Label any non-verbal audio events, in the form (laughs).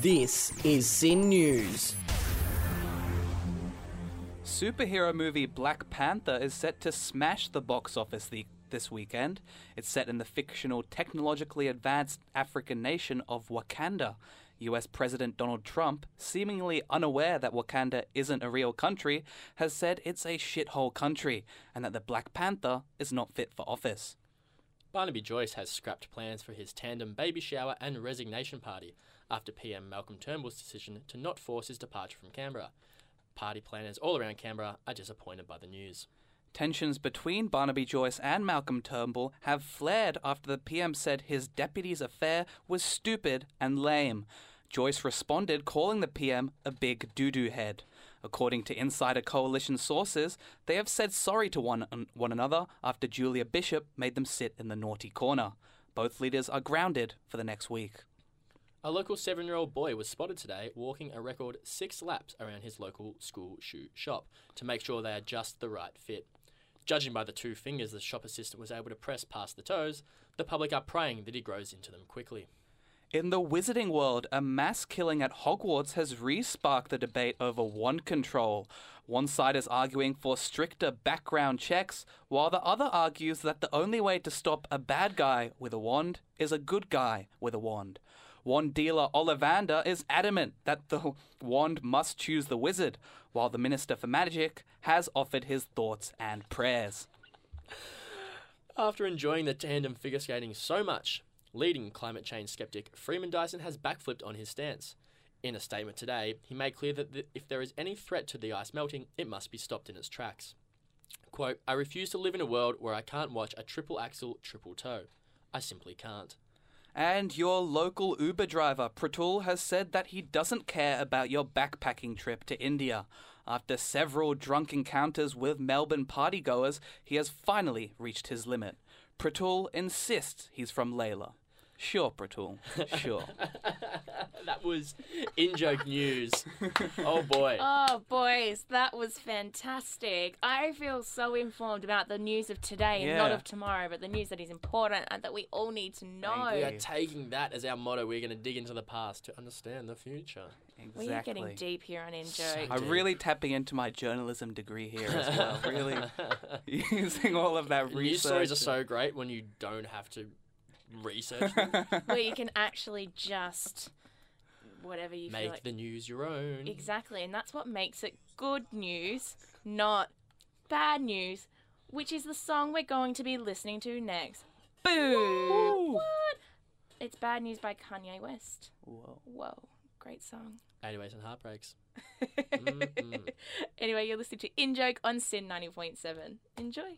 This is SYN News. Superhero movie Black Panther is set to smash the box office the, this weekend. It's set in the fictional, technologically advanced African nation of Wakanda. US President Donald Trump, seemingly unaware that Wakanda isn't a real country, has said it's a shithole country and that the Black Panther is not fit for office. Barnaby Joyce has scrapped plans for his tandem baby shower and resignation party after PM Malcolm Turnbull's decision to not force his departure from Canberra. Party planners all around Canberra are disappointed by the news. Tensions between Barnaby Joyce and Malcolm Turnbull have flared after the PM said his deputy's affair was stupid and lame. Joyce responded, calling the PM a big doo doo head. According to Insider Coalition sources, they have said sorry to one, one another after Julie Bishop made them sit in the naughty corner. Both leaders are grounded for the next week. A local seven year old boy was spotted today walking a record six laps around his local school shoe shop to make sure they are just the right fit. Judging by the two fingers the shop assistant was able to press past the toes, the public are praying that he grows into them quickly. In the wizarding world, a mass killing at Hogwarts has re sparked the debate over wand control. One side is arguing for stricter background checks, while the other argues that the only way to stop a bad guy with a wand is a good guy with a wand. Wand dealer Ollivander is adamant that the (laughs) wand must choose the wizard, while the Minister for Magic has offered his thoughts and prayers. After enjoying the tandem figure skating so much, Leading climate change skeptic Freeman Dyson has backflipped on his stance. In a statement today, he made clear that th- if there is any threat to the ice melting, it must be stopped in its tracks. Quote, I refuse to live in a world where I can't watch a triple axel, triple toe. I simply can't. And your local Uber driver, Pratul, has said that he doesn't care about your backpacking trip to India. After several drunk encounters with Melbourne partygoers, he has finally reached his limit. Pratul insists he's from Layla. Sure, Pratul. Sure. (laughs) that was in joke news. Oh boy. (laughs) Oh boys, that was fantastic. I feel so informed about the news of today and not of tomorrow, but the news that is important and that we all need to know. We are taking that as our motto. We're going to dig into the past to understand the future. Exactly. We are getting deep here on In Joke. I'm really tapping into my journalism degree here as well. really (laughs) using all of that research. News stories are so great when you don't have to research them. (laughs) where you can actually just whatever you feel Make like. the news your own. Exactly, and that's what makes it good news, not bad news, which is the song we're going to be listening to next. Boom! What? It's Bad News by Kanye West. Whoa. Whoa, great song. Anyways, and heartbreaks. (laughs) Mm-mm. Anyway, you're listening to In Joke on SYN 90.7. Enjoy.